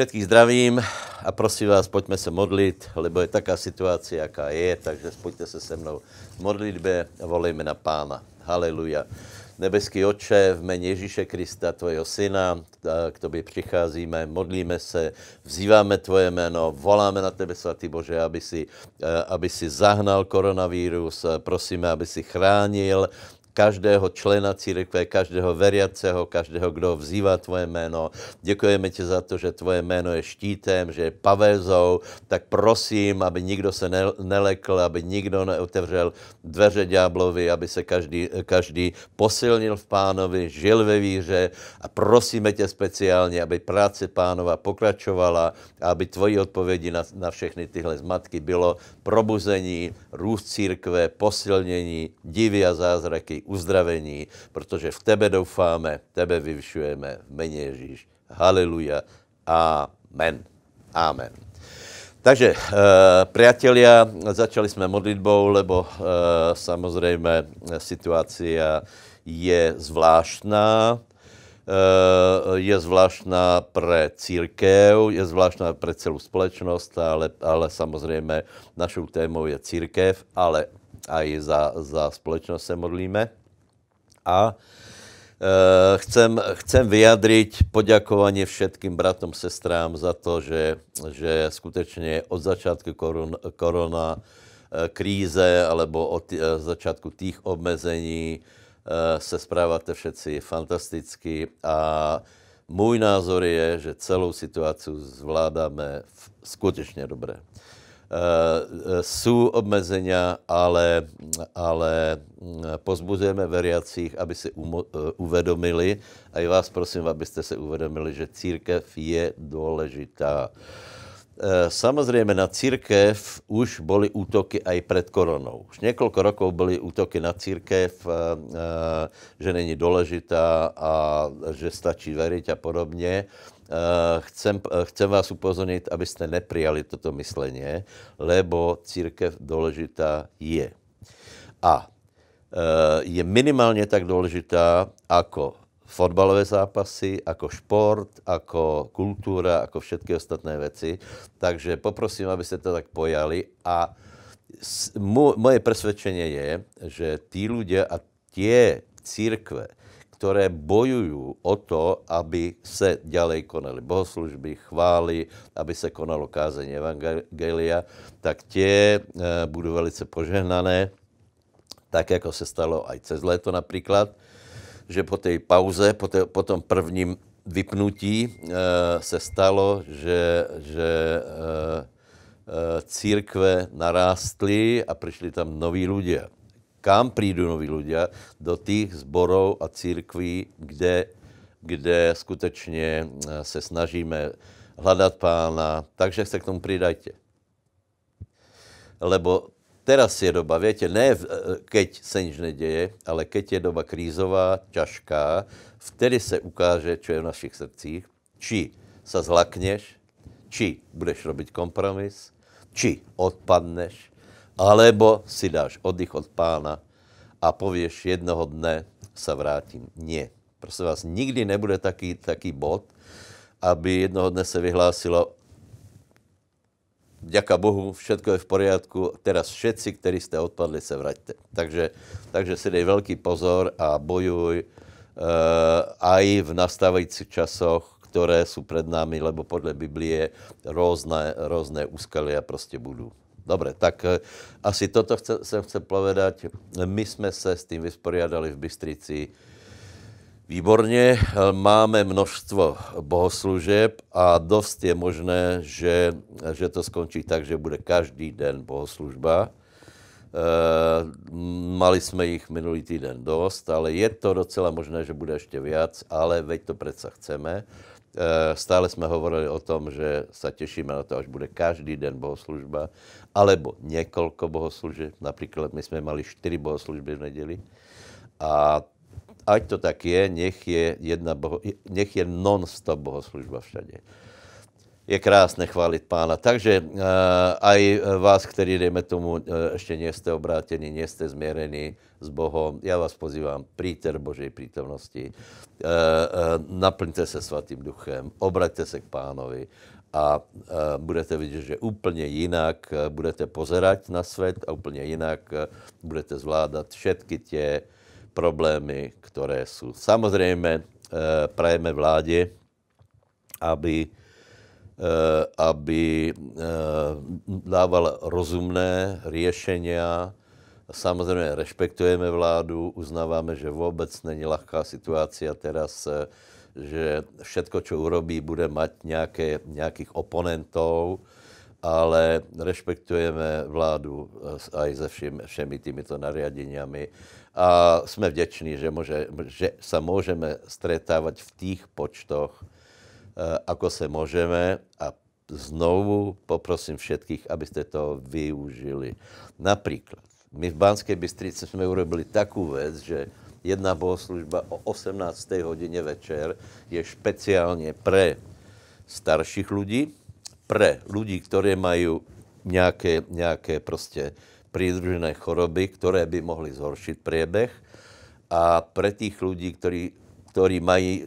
Všetkých zdravím a prosím vás, poďme sa modliť, lebo je taká situácia, aká je, takže spojte sa se mnou v modlitbe a volejme na Pána. Haleluja. Nebeský Oče, v mene Ježíše Krista, Tvojho Syna, k Tobě přicházíme, modlíme se, vzýváme Tvoje jméno, voláme na Tebe, Svatý Bože, aby si, aby si zahnal koronavírus, prosíme, aby si chránil každého člena církve, každého veriaceho, každého, kdo vzývá tvoje jméno. Děkujeme ti za to, že tvoje jméno je štítem, že je pavézou, tak prosím, aby nikdo se nelekl, aby nikdo neotevřel dveře ďáblovi, aby se každý, každý posilnil v pánovi, žil ve víře. A prosíme tě speciálně, aby práce pánova pokračovala a aby tvoji odpovědi na, na všechny tyhle zmatky bylo probuzení, růst církve, posilnění, divy a zázraky, uzdravení, protože v tebe doufáme, tebe vyvyšujeme v mene Ježíš. Haleluja. Amen. Amen. Takže, e, priatelia, začali jsme modlitbou, lebo e, samozřejmě situácia je zvláštná. E, je zvláštna pre církev, je zvláštna pre celú společnosť, ale, ale samozřejmě našou témou je církev, ale aj za, za společnost se modlíme. A e, chcem, chcem vyjadriť poďakovanie všetkým bratom, sestrám za to, že, že skutečne od začátku koron, korona e, kríze alebo od e, začátku tých obmezení se správate všetci fantasticky a můj názor je, že celou situaci zvládáme skutečně dobře. Eh, sú obmedzenia, ale, ale mm, pozbuzujeme veriacích, aby si umo, eh, uvedomili, a i vás prosím, abyste si uvedomili, že církev je důležitá. Eh, Samozřejmě na církev už byly útoky aj před koronou. Už několik rokov byly útoky na církev, že není důležitá a že stačí veriť a podobně. Eh, chcem, eh, chcem vás upozornit, abyste neprijali toto myslenie, lebo církev důležitá je. A eh, je minimálně tak důležitá jako fotbalové zápasy, jako šport, jako kultura, jako všetky ostatné věci. Takže poprosím, abyste to tak pojali. A moje presvedčenie je, že tí ľudia a tie církve, ktoré bojujú o to, aby se ďalej konali bohoslužby, chvály, aby se konalo kázenie Evangelia, tak tie e, budú velice požehnané, tak jako se stalo aj cez léto například, že po té pauze, po, té, po tom prvním vypnutí e, se stalo, že, že e, e, církve narástly a přišli tam noví ľudia kam prídu noví ľudia? Do tých zborov a církví, kde, kde skutečně eh, se snažíme hledat pána. Takže se k tomu pridajte. Lebo teraz je doba, viete, ne eh, keď se nič neděje, ale keď je doba krízová, ťažká, vtedy se ukáže, čo je v našich srdcích, či sa zlakneš, či budeš robiť kompromis, či odpadneš, alebo si dáš oddych od pána a povieš, jednoho dne sa vrátim. Nie. Prosím vás, nikdy nebude taký, taký bod, aby jednoho dne se vyhlásilo, ďaká Bohu, všetko je v poriadku, teraz všetci, ktorí ste odpadli, se vraťte. Takže, takže si dej veľký pozor a bojuj uh, aj v nastávajících časoch, ktoré sú pred nami, lebo podľa Biblie rôzne, rôzne úskalia prostě budú. Dobre, tak e, asi toto chce, jsem chce povedať. My jsme se s tím vysporiadali v Bystrici výborně. Máme množstvo bohoslužeb a dost je možné, že, že to skončí tak, že bude každý den bohoslužba. E, mali jsme jich minulý týden dost, ale je to docela možné, že bude ještě viac, ale veď to přece chceme. Eh, stále jsme hovorili o tom, že se těšíme na to, až bude každý den bohoslužba, alebo několik bohoslužeb. Například my jsme mali čtyři bohoslužby v neděli. A ať to tak je, nech je, jedna boho, nech je non-stop bohoslužba všade. Je krásne chváliť pána. Takže uh, aj vás, ktorí, dejme tomu, uh, ešte nie ste obrátení, nie ste zmierení s Bohom, ja vás pozývam, príter Božej prítomnosti. Uh, naplňte sa Svatým duchem, obraťte sa k pánovi a budete vidieť, že úplne inak budete pozerať na svet a úplne inak budete zvládať všetky tie problémy, ktoré sú. Samozrejme, prajeme vláde, aby Eh, aby eh, dával rozumné riešenia. Samozrejme, rešpektujeme vládu, uznáváme, že vôbec není ľahká situácia teraz, eh, že všetko, čo urobí, bude mať nejaké, nejakých oponentov, ale rešpektujeme vládu aj se všemi, všemi týmito nariadeniami a sme vděční, že, môže, že sa môžeme stretávať v tých počtoch, Eh, ako se môžeme a znovu poprosím všetkých, aby ste to využili. Napríklad, my v Banskej Bystrici sme urobili takú vec, že jedna bohoslužba o 18. hodine večer je špeciálne pre starších ľudí, pre ľudí, ktorí majú nejaké, nejaké prostě pridružené choroby, ktoré by mohli zhoršiť priebeh a pre tých ľudí, ktorí ktorí mají e,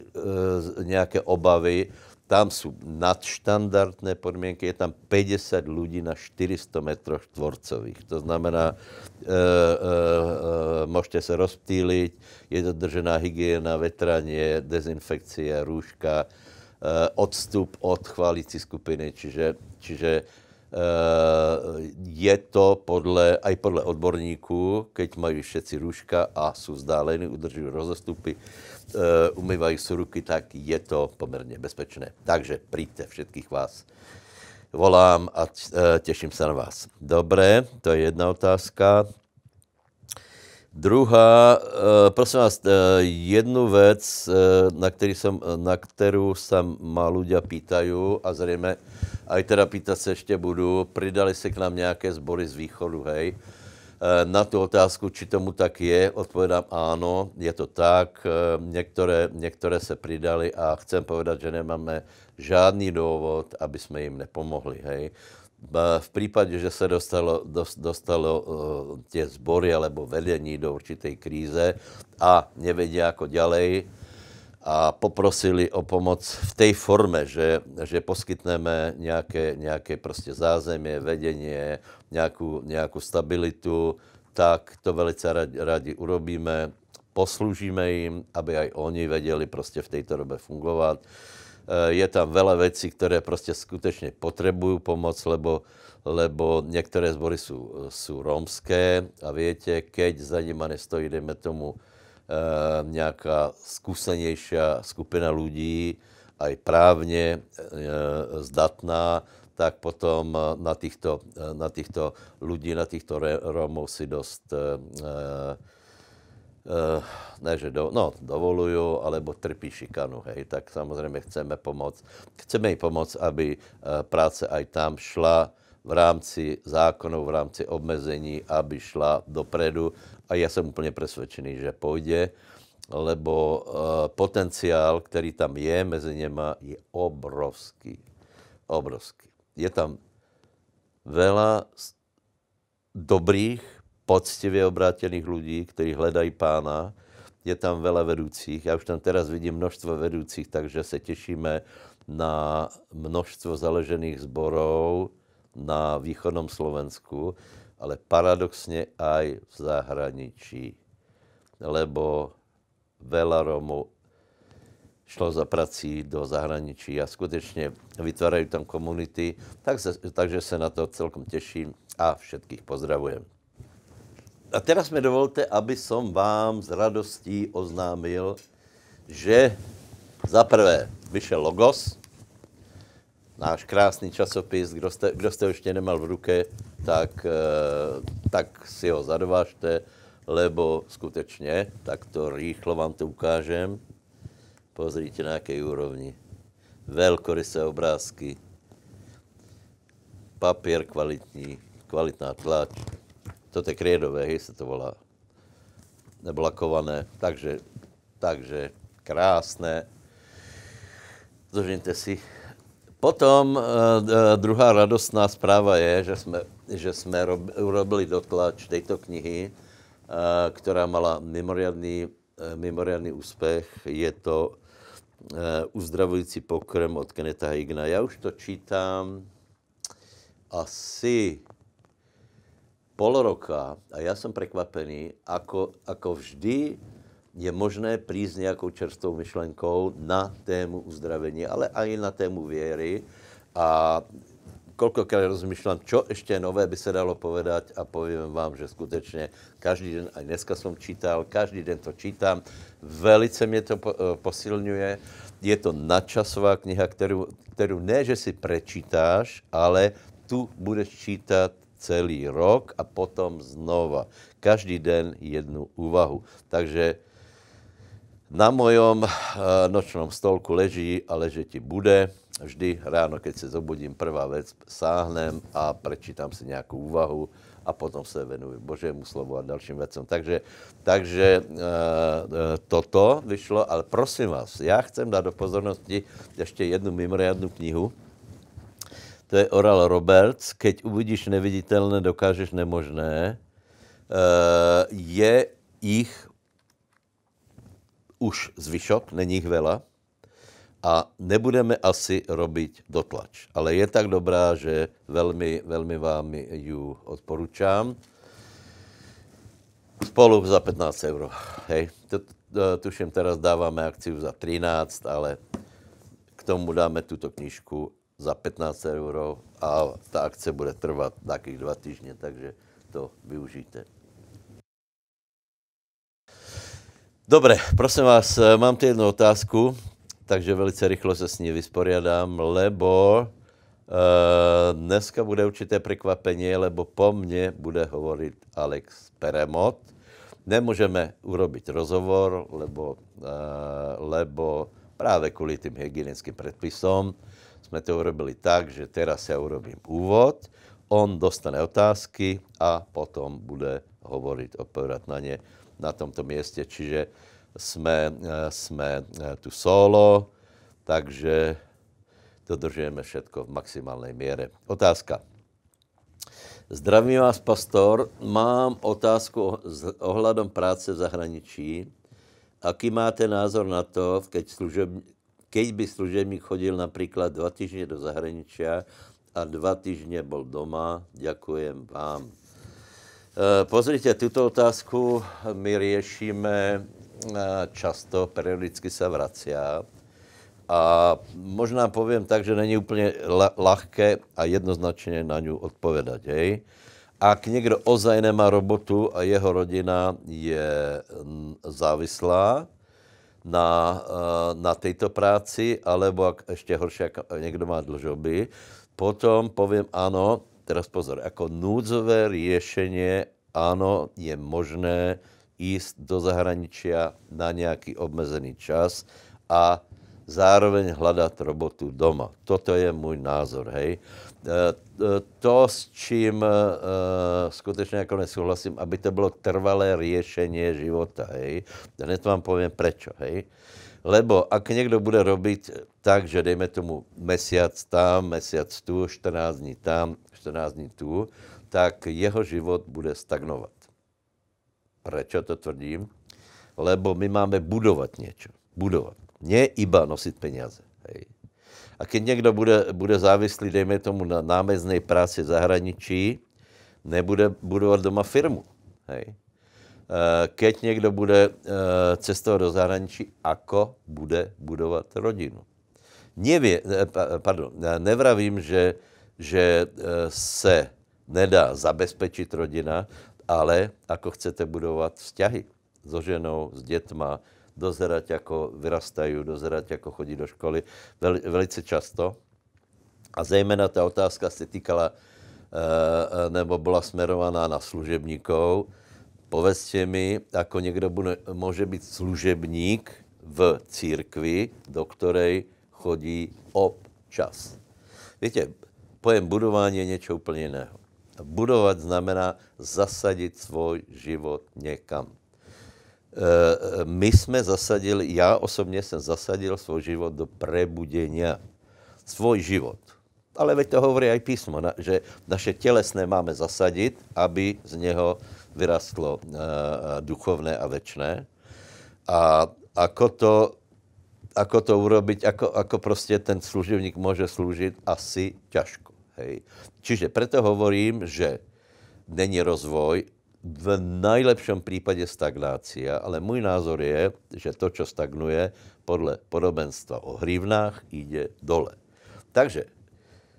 nejaké obavy, tam sú nadštandardné podmienky, je tam 50 ľudí na 400 metroch štvorcových. To znamená, e, e, e, môžete sa rozptýliť, je dodržená hygiena, vetranie, dezinfekcia, rúška, e, odstup od chválicí skupiny, čiže, čiže je to podle, aj podle odborníků, keď mají všetci rúška a sú vzdálení, udržujú rozostupy, uh, umývajú si ruky, tak je to pomerne bezpečné. Takže príďte všetkých vás. Volám a uh, teším sa na vás. Dobre, to je jedna otázka. Druhá, prosím vás, jednu vec, na, ktorý som, na ktorú sa ma ľudia pýtajú a zrejme aj teda pýtať sa ešte budú, pridali sa k nám nejaké zbory z východu, hej. Na tú otázku, či tomu tak je, odpovedám áno, je to tak. Niektoré, niektoré sa pridali a chcem povedať, že nemáme žádný dôvod, aby sme im nepomohli, hej. V prípade, že sa dostalo, dostalo uh, tie zbory alebo vedení do určitej kríze a nevedia ako ďalej, a poprosili o pomoc v tej forme, že, že poskytneme nejaké, nejaké prostě zázemie, vedenie, nejakú, nejakú stabilitu, tak to velice radi, radi urobíme. Poslužíme im, aby aj oni vedeli prostě v tejto dobe fungovat. Eh, je tam veľa vecí, ktoré prostě skutečně potrebujú pomoc, lebo, lebo některé zbory sú, sú rómské a viete, keď za nima nestojí, dejme tomu, Eh, nejaká skúsenejšia skupina ľudí, aj právne e, zdatná, tak potom na týchto, na týchto ľudí, na týchto Rómov si dosť e, e, ne, že do, no, dovolujú, alebo trpí šikanu, hej, tak samozrejme chceme pomôcť. Chceme im pomôcť, aby práce aj tam šla v rámci zákonov, v rámci obmezení, aby šla dopredu a ja som úplne presvedčený, že pôjde, lebo uh, potenciál, ktorý tam je mezi něma, je obrovský. Obrovský. Je tam veľa dobrých, poctivě obrátených ľudí, ktorí hledají pána. Je tam veľa vedúcich. Ja už tam teraz vidím množstvo vedúcich, takže se tešíme na množstvo založených zborov na východnom Slovensku ale paradoxne aj v zahraničí. Lebo veľa Romov šlo za prací do zahraničí a skutečne vytvárajú tam komunity, tak takže sa na to celkom teším a všetkých pozdravujem. A teraz mi dovolte, aby som vám z radostí oznámil, že za prvé vyšel Logos, náš krásný časopis, kdo jste, kdo jste ještě nemal v ruke, tak, eh, tak si ho zadvážte, lebo skutečně, tak to rýchlo vám to ukážem. Pozrite na jaké úrovni. Velkorysé obrázky, papier kvalitní, kvalitná tlač. To je krédové, hej, se to volá. Neblakované, takže, takže krásné. Zožente si Potom uh, druhá radostná správa je, že jsme, že jsme rob, urobili dotlač tejto knihy, uh, která mala mimoriadný, uh, mimoriadný úspěch. Je to uh, uzdravující pokrm od Keneta Higna. Já už to čítám asi pol roka a já jsem prekvapený, ako, ako vždy je možné prísť nejakou čerstvou myšlenkou na tému uzdravení, ale aj na tému věry. A koľkokrát rozmýšľam, čo ešte nové by se dalo povedať a poviem vám, že skutečne každý den, aj dneska som čítal, každý den to čítam, velice mě to posilňuje. Je to nadčasová kniha, kterou, kterou ne, že si prečítáš, ale tu budeš čítať celý rok a potom znova. Každý den jednu úvahu. Takže na mojom uh, nočnom stolku leží a ležet ti bude. Vždy ráno, keď se zobudím, prvá vec, sáhnem a prečítam si nějakou úvahu a potom se venuju Božému slovu a dalším vecem. Takže, takže uh, uh, toto vyšlo, ale prosím vás, já chcem dát do pozornosti ještě jednu mimoriadnu knihu, to je Oral Roberts, keď uvidíš neviditelné, dokážeš nemožné. Uh, je ich už zvyšok, není ich veľa a nebudeme asi robiť dotlač. Ale je tak dobrá, že veľmi, veľmi vám ju odporúčam. Spolu za 15 eur. Hej. Tuším, teraz dávame akciu za 13, ale k tomu dáme túto knižku za 15 eur a ta akce bude trvat takých dva týždne, takže to využijte. Dobre, prosím vás, mám tu jednu otázku, takže velice rychlo se s ní vysporiadám, lebo uh, dneska bude určité překvapení, lebo po mně bude hovorit Alex Peremot. Nemůžeme urobiť rozhovor, lebo, uh, lebo práve kvůli tým hygienickým predpisom jsme to urobili tak, že teraz ja urobím úvod, on dostane otázky a potom bude hovoriť, odpovedať na ne na tomto mieste. Čiže jsme, jsme tu solo, takže dodržujeme všetko v maximálnej miere. Otázka. Zdravím vás, pastor. Mám otázku ohľadom práce v zahraničí. Aký máte názor na to, keď služeb, keď by služebník chodil napríklad dva týždne do zahraničia a dva týždne bol doma, ďakujem vám. E, pozrite, tuto otázku my riešime e, často, periodicky sa vracia. A možná poviem tak, že není úplně ľahké a jednoznačně na ňu odpovedať. Hej? Ak někdo ozaj nemá robotu a jeho rodina je závislá, na, eh, na tejto práci, alebo ak ešte horšie, ak niekto má dlžoby. Potom poviem áno, teraz pozor, ako núdzové riešenie, áno, je možné ísť do zahraničia na nejaký obmedzený čas a zároveň hľadať robotu doma. Toto je môj názor, hej. Eh, to, s čím uh, skutečně jako nesouhlasím, aby to bylo trvalé riešenie života, hej. Hned vám poviem prečo, hej. Lebo ak někdo bude robiť tak, že dejme tomu mesiac tam, mesiac tu, 14 dní tam, 14 dní tu, tak jeho život bude stagnovat. Prečo to tvrdím? Lebo my máme budovat něco. Budovat. Nie iba nosit peniaze. Hej. A keď někdo bude, bude závislý, dejme tomu, na námeznej práci v zahraničí, nebude budovat doma firmu. Hej. Eh, keď někdo bude eh, cestovat do zahraničí, ako bude budovat rodinu. Nevě, eh, pardon, nevravím, že, že se nedá zabezpečit rodina, ale ako chcete budovat vzťahy so ženou, s dětma, dozerať, ako vyrastají, dozerať, ako chodí do školy, vel, velice často. A zejména ta otázka se týkala, eh, nebo byla smerovaná na služebníkov. Povedzte mi, ako někdo bude, může být služebník v církvi, do ktorej chodí občas. Víte, pojem budování je něco úplně jiného. Budovat znamená zasadit svůj život někam. My jsme zasadili, já osobně jsem zasadil svůj život do prebudenia. svoj život. Ale veď to hovorí aj písmo, že naše telesné máme zasadiť, aby z neho vyrastlo uh, duchovné a večné. A ako to, ako to urobiť, ako, ako proste ten služebník môže slúžiť, asi ťažko. Hej. Čiže preto hovorím, že není rozvoj, v najlepšom prípade stagnácia, ale môj názor je, že to, čo stagnuje, podľa podobenstva o hrivnách, ide dole. Takže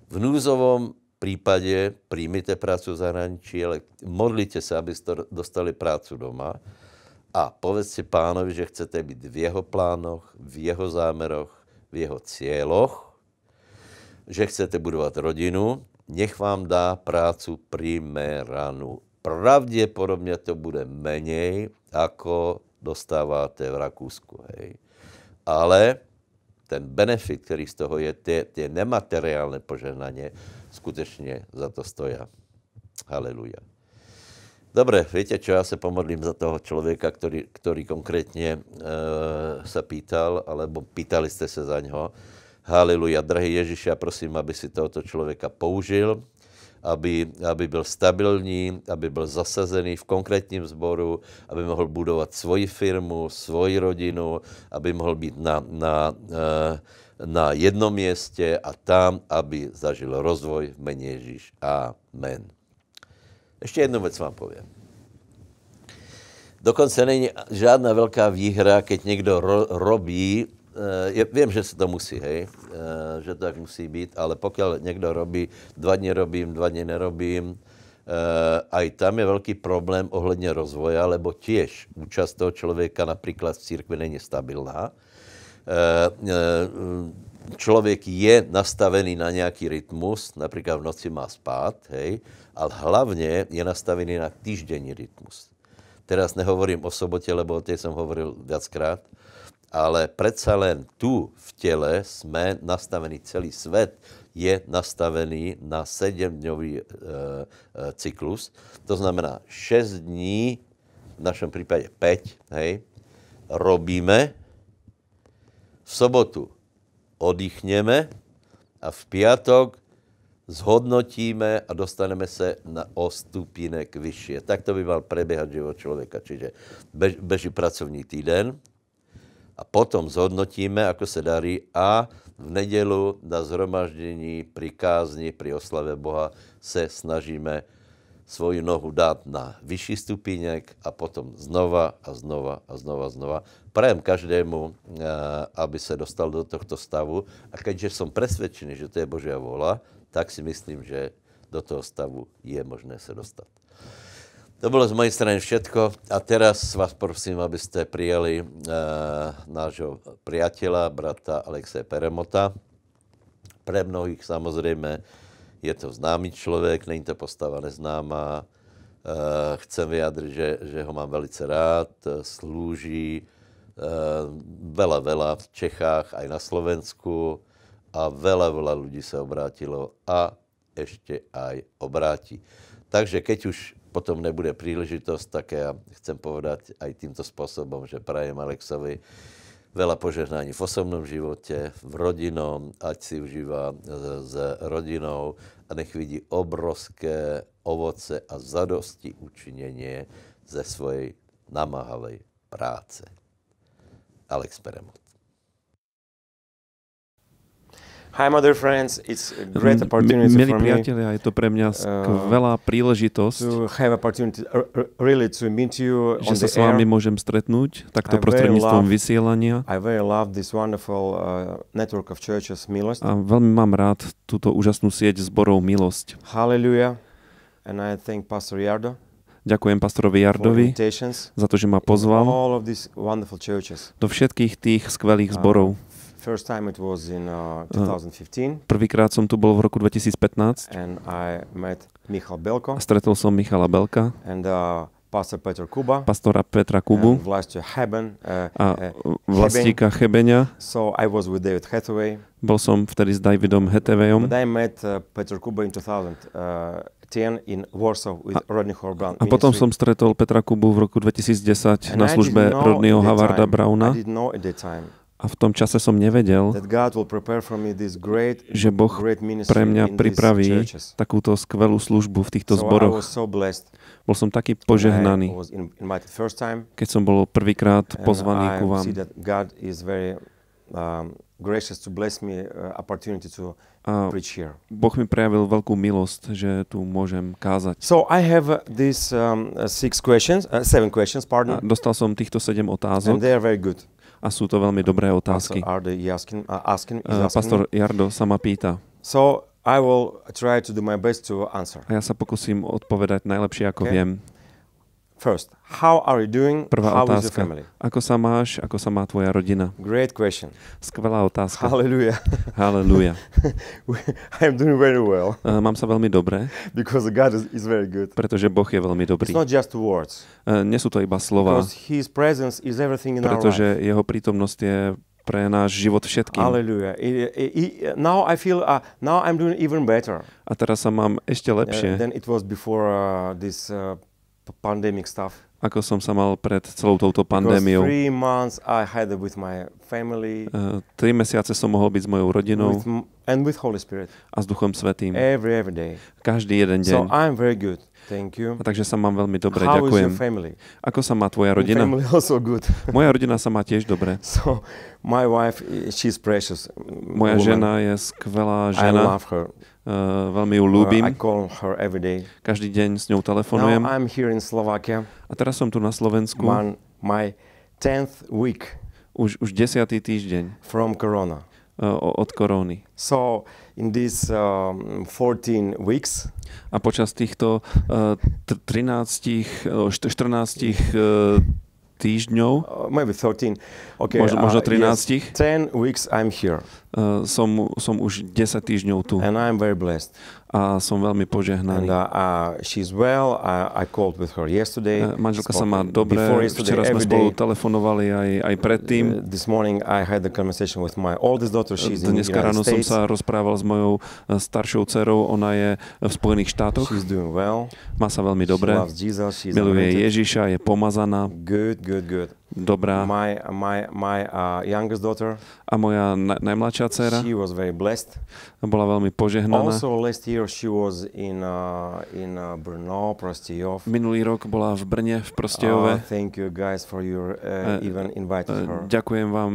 v núzovom prípade príjmite prácu v zahraničí, ale modlite sa, aby ste dostali prácu doma a povedzte pánovi, že chcete byť v jeho plánoch, v jeho zámeroch, v jeho cieľoch, že chcete budovať rodinu, nech vám dá prácu primeranú. Pravdepodobne to bude menej, ako dostávate v Rakúsku. Hej. Ale ten benefit, ktorý z toho je, tie, tie nemateriálne požehnanie, skutečne za to stoja. Haleluja. Dobre, viete čo, ja sa pomodlím za toho človeka, ktorý, ktorý konkrétne e, sa pýtal, alebo pýtali ste sa za ňo. Haleluja, drahý Ježiš, ja prosím, aby si tohoto človeka použil, aby, aby byl stabilní, aby byl zasazený v konkrétním zboru, aby mohl budovat svoji firmu, svoji rodinu, aby mohl být na, na, eh, na jednom městě a tam, aby zažil rozvoj v mene Ježíš. Amen. Ještě jednu věc vám povím. Dokonce není žádná velká výhra, keď někdo ro, robí je, viem, že sa to musí, hej, že to tak musí byť, ale pokiaľ niekto robí, dva dny robím, dva dny nerobím, aj tam je veľký problém ohledne rozvoja, lebo tiež účasť toho človeka napríklad v církvi není stabilná. Človek je nastavený na nejaký rytmus, napríklad v noci má spát, hej, ale hlavne je nastavený na týždenní rytmus. Teraz nehovorím o sobote, lebo o tej som hovoril viackrát, ale predsa len tu v tele sme nastavení, celý svet je nastavený na 7-dňový e, e, cyklus. To znamená 6 dní, v našom prípade 5, hej, robíme, v sobotu oddychneme a v piatok zhodnotíme a dostaneme sa na o stupínek vyššie. Tak to by mal prebiehať život človeka. Čiže bež, beží pracovní týden, a potom zhodnotíme, ako sa darí a v nedelu na zhromaždení, pri kázni, pri oslave Boha se snažíme svoju nohu dát na vyšší stupínek a potom znova a znova a znova a znova. Prajem každému, eh, aby se dostal do tohto stavu a keďže som presvedčený, že to je Božia vôľa, tak si myslím, že do toho stavu je možné sa dostať. To bolo z mojej strany všetko a teraz vás prosím, aby ste prijali e, nášho priateľa, brata Alexeja Peremota. Pre mnohých samozrejme je to známy človek, není to postava neznáma. E, chcem vyjadriť, že, že ho mám velice rád, slúži e, veľa, veľa v Čechách, aj na Slovensku a veľa, veľa ľudí sa obrátilo a ešte aj obráti. Takže keď už potom nebude príležitosť, tak ja chcem povedať aj týmto spôsobom, že prajem Alexovi veľa požehnání v osobnom živote, v rodinom, ať si užíva s rodinou a nech vidí obrovské ovoce a zadosti učinenie ze svojej namáhavej práce. Alex Peremot. Hi, my dear friends. It's a great opportunity Milí priatelia, je to pre mňa skvelá príležitosť, to have opportunity uh, really to meet you že sa s vami môžem stretnúť takto prostredníctvom vysielania. I very love this wonderful uh, network of churches, Milost. A veľmi mám rád túto úžasnú sieť zborov Milosť. Hallelujah. And I thank Pastor Yardo Ďakujem pastorovi Jardovi za to, že ma pozval all of these wonderful churches. do všetkých tých skvelých Uh, zborov. First time it was in uh, 2015 Prvýkrát som tu bol v roku 2015 and I met Michal Belko. A stretol som Michala Belka, and uh, Pastor Peter Kuba. Pastora Petra and Kubu Vlasto Haben. Uh, a uh, vlastníka Chebeňa. so I was with David Hathaway. Bol som vtedy s Davidom Hetevejom But I met uh, Peter Kuba in 2010 in Warsaw with Rodney Horbrand. a potom som stretol Petra Kubu v roku 2010 And na I službe didn't know Rodneyho Havarda time- Browna A v tom čase som nevedel, že Boh pre mňa pripraví takúto skvelú službu v týchto zboroch. Bol som taký požehnaný, keď som bol prvýkrát And pozvaný ku vám. A. Boh mi prejavil veľkú milosť, že tu môžem kázať. So I have uh, these um, uh, six questions, uh, seven questions, A pardon, dostal som týchto sedem and otázok they are very good. A sú to veľmi dobré Pastor otázky. Asking, uh, Pastor me. Jardo sa ma pýta So I will try to do my best to answer. a ja sa pokúsim odpovedať najlepšie, ako Okay. viem. First, how are you doing? Prvá How is your otázka. family? Ako sa máš? Ako sa má tvoja rodina? Great question. Skvelá otázka. Hallelujah. Halelúja. I am doing very well Uh, Mám sa veľmi dobre, because God is, is very good. pretože Boh je veľmi dobrý. It's not just words, Uh, Nie sú to iba slova, because His presence is everything in our life. jeho prítomnosť je pre náš život všetkým. Hallelujah. I- I- now I feel, uh, now I'm doing even better A teraz sa mám ešte uh, lepšie, than it was before uh, this uh, pandemic stuff. ako som sa mal pred celou touto pandémiou. three months I had it with my family, Uh, Tri mesiace som mohol byť s mojou rodinou with and with Holy Spirit a s Duchom Svetým. every every day. Každý jeden So deň. I'm very good. Thank you. A takže sa mám veľmi dobre, How is your ďakujem. family? Ako sa má tvoja My rodina? family also good. Moja rodina sa má tiež dobre. So my wife, i- she's precious. Moja woman. žena je skvelá I žena, love her. Uh, veľmi ju Uh, I ľúbim. call her every day. Každý deň s ňou Now telefonujem. I'm here in Slovakia. A teraz som tu na Slovensku One, my 10th week už, už desiatý týždeň from Corona. uh, od koróny. So in these um, 14 weeks, A počas týchto uh, t- 13, uh, št- 14 uh, týždňov, uh, maybe 13, okay, možno, možno uh, yes, 13, 10 weeks I'm here. Uh, som, som už 10 týždňov tu. And I'm very blessed. A som veľmi And požehnaný. uh, uh, she's well. I, I called with her yesterday. Uh, Manželka sa má dobre, včera sme spolu day. telefonovali aj, aj predtým. Uh, this morning I had the conversation with my oldest daughter. She's in Dneska United ráno som sa rozprával s mojou uh, staršou dcerou, ona je v Spojených štátoch, She's doing well. má sa veľmi She dobre, loves Jesus. She's miluje anointed. Ježiša, je pomazaná, Good, good, good. Dobrá. My my my uh, youngest daughter, A moja na- najmladšia dcera she was very blessed. bola veľmi požehnaná. Also last year she was in uh, in uh, Brno, Prostijov. Minulý rok bola v Brne, v Uh, Prostejove. thank you guys for your uh, Uh, even invited Uh, her Ďakujem vám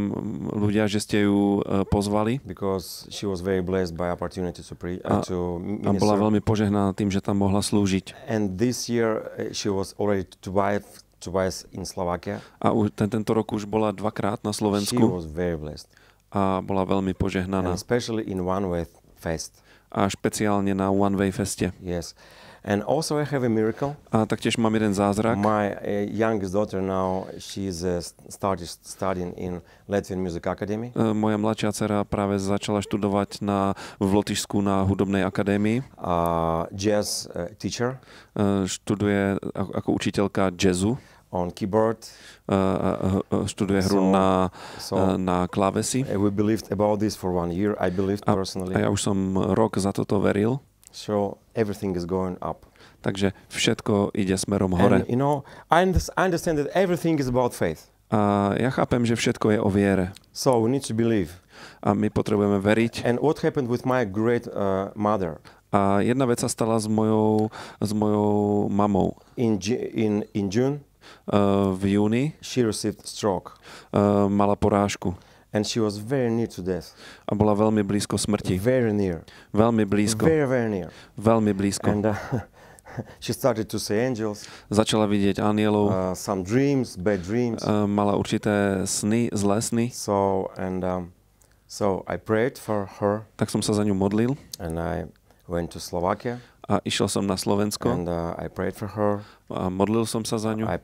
ľudia, že ste ju uh, pozvali because she was very blessed by opportunity to pre uh, A- to a bola minister. veľmi požehnaná tým, že tam mohla slúžiť. And this year she was already twice twice in Slovakia. A už, ten, tento rok už bola dvakrát na She Slovensku was very blessed, a bola veľmi and požehnaná. especially in One Way Fest. A špeciálne na One Way Feste. Yes, and also I have a miracle. A taktiež mám jeden zázrak. My uh, youngest daughter now she's uh, st- started studying in Latvian Music Academy. E, Moja mladšia dcera práve začala študovať na, v Lotyšsku na hudobnej akadémii. Uh, jazz uh, teacher E, Študuje ako, ako učiteľka jazzu. On keyboard. E, e, e, Študuje hru So- na, So na klávesi. uh, we believed about this for one year. I believed A, personally. a ja už som rok za toto veril. So everything is going up. Takže všetko ide smerom hore. And you know, I, under- I understand that everything is about faith. A ja chápem, že všetko je o viere. So we need to believe. A my potrebujeme veriť. And what happened with my great uh, mother A jedna vec sa stala s mojou, s mojou mamou. in in in June? Uh, v júni She received stroke, uh, mala porážku and she was very near to death. a bola veľmi blízko smrti. Very near. Veľmi blízko. Very very near. Veľmi blízko. And uh, she started to see angels, Začala vidieť anielov, uh, some dreams, bad dreams. uh, mala určité sny, zlé sny, So and um, so I prayed for her, tak som sa za ňu modlil and I went to Slovakia, a išiel som na Slovensko and uh, I prayed for her. a modlil som sa za ňu I,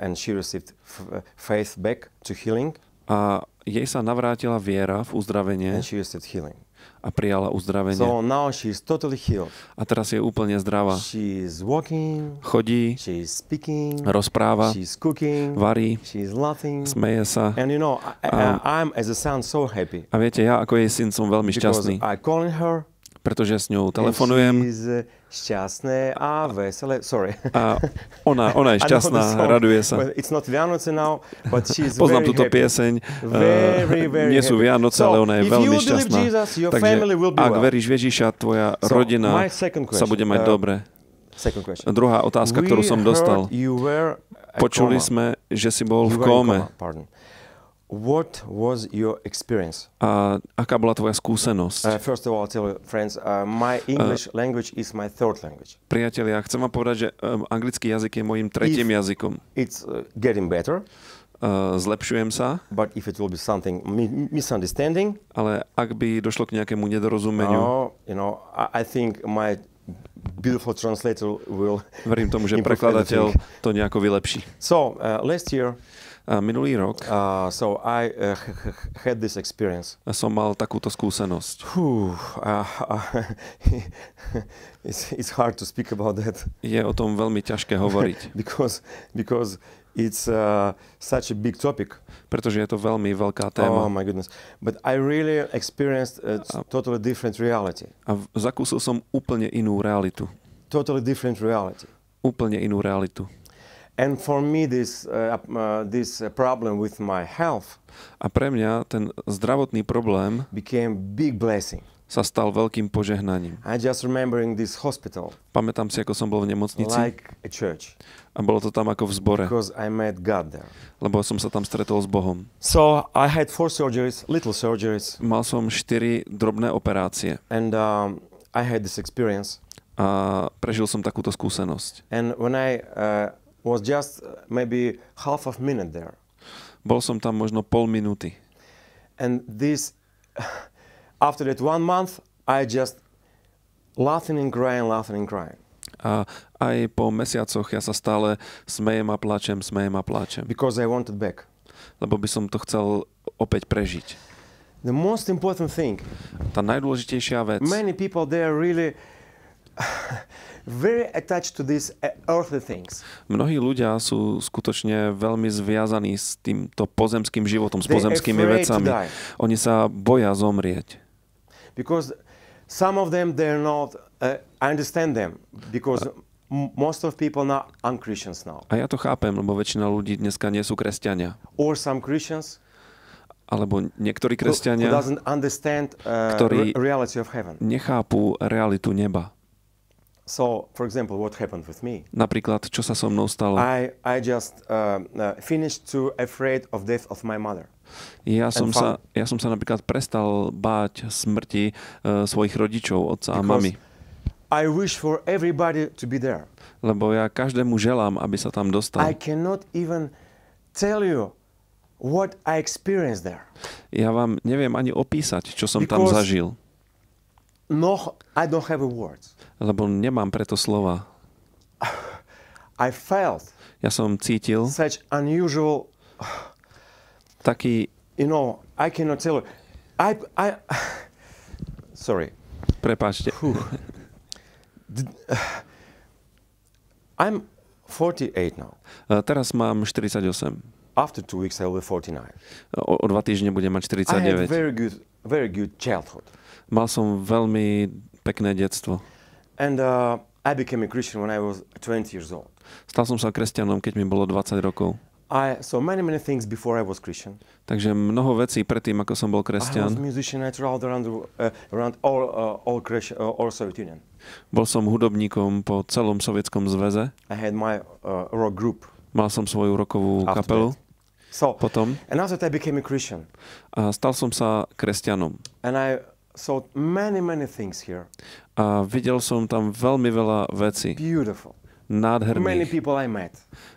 and she received uh, faith back to healing, a jej sa navrátila viera v uzdravenie and she received healing. a prijala uzdravenie. So now she's totally healed. A teraz je úplne zdravá. She's walking, Chodí, she's speaking, rozpráva, she's cooking, varí, she's laughing. smeje sa. And you know, I, Um, I'm as a son so happy A viete, ja ako jej syn som veľmi šťastný, I calling her, pretože s ňou telefonujem she's uh, šťastné a veselé. Sorry. a ona, ona je šťastná, raduje sa. It's not Vianoce now, but she's Poznám very túto happy. pieseň. Very, eh, very Nie sú. Vianoce, So, ale ona je veľmi šťastná. Jesus, Takže ak well. veríš Ježiša, tvoja So, rodina sa bude mať uh, dobre. Druhá otázka, ktorú We som heard dostal. Počuli sme, že si bol v kóme. What was your experience? A aká bola tvoja skúsenosť? Uh, first of all, I'll tell you, friends, uh, my English language is my third language. Priatelia, chcem vám povedať, že um, anglický jazyk je mojim tretím If- jazykom. It's uh, getting better, Uh, zlepšujem sa, but if it will be something mi- misunderstanding, ale ak by došlo k nejakému nedorozumeniu, oh, you know, I, I think my beautiful translator will. verím tomu, že prekladateľ to nejako vylepší. So uh, last year, minulý rok uh, so I uh, had this experience. som mal takúto skúsenosť. Whew, uh, it's, it's hard to speak about that Je o tom veľmi ťažké hovoriť, because because it's uh, such a big topic. pretože je to veľmi veľká Oh téma. my goodness! But I really experienced a totally different reality. A v- zakúsil som úplne inú realitu. Totally different reality. Úplne inú realitu. And for me, this uh, uh, this problem with my health A pre mňa ten zdravotný problém became big blessing. sa stal veľkým požehnaním. I just remembering this hospital Pamätám si, ako som bol v nemocnici like a church a bolo to tam ako v zbore, because I met God there. lebo som sa tam stretol s Bohom. So I had four surgeries, little surgeries, Mal som štyri drobné operácie and um, I had this experience. a prežil som takúto skúsenosť. And when I uh, was just uh, maybe half of minute there, Bol som tam možno pol minúty. and this after that one month, I just laughing and crying, laughing and crying A aj po mesiacoch ja sa stále smejem a plačem, smejem a plačem, because I wanted back. lebo by som to chcel opäť prežiť. The most important thing, Tá najdôležitejšia vec, many people they are really very attached to these uh, earthly things. mnohí ľudia sú skutočne veľmi zviazaní s týmto pozemským životom, s pozemskými vecami. Oni sa boja zomrieť. because some of them they're not uh, i understand them because most of people now are christians now A ja to chápem, lebo väčšina ľudí dneska nie sú kresťania. or some christians Alebo niektorí who, who kresťania doesn't understand uh, Ktorí- nechápu realitu neba. So for example what happened with me Napríklad, čo sa so mnou stalo. i i just uh, uh, finished to afraid of death of my mother Ja som, sa, ja som sa napríklad prestal báť smrti uh, svojich rodičov, otca a mamy. i wish for everybody to be there Lebo ja každému želám, aby sa tam i dostal. cannot even tell you what i experienced there Ja vám neviem ani opísať, čo som tam Because- zažil. no i don't have words Lebo nemám preto slova. i felt Ja som cítil such unusual taký, you know i cannot tell you i i sorry prepáčte, i'm 48 now uh, teraz mám 48. after two weeks i will be 49 O, o dva týždne budem mať i had 49. very good very good childhood Mal som veľmi pekné detstvo. And uh, i became a christian when i was 20 years old. Stal som sa kresťanom, keď mi bolo 20 rokov. i saw many many things before i was christian. Takže mnoho vecí predtým, ako som bol i was kresťan, musician i traveled around uh, around all uh, all christian uh, all soviet union. Bol som hudobníkom po celom sovietskom zväze. i had my uh, rock group Mal som svoju rokovú After kapelu. So potom? and after that i became a christian. A stal som sa kresťanom. and i saw many many things here A videl som tam veľmi veľa vecí, beautiful many nádherných, people i met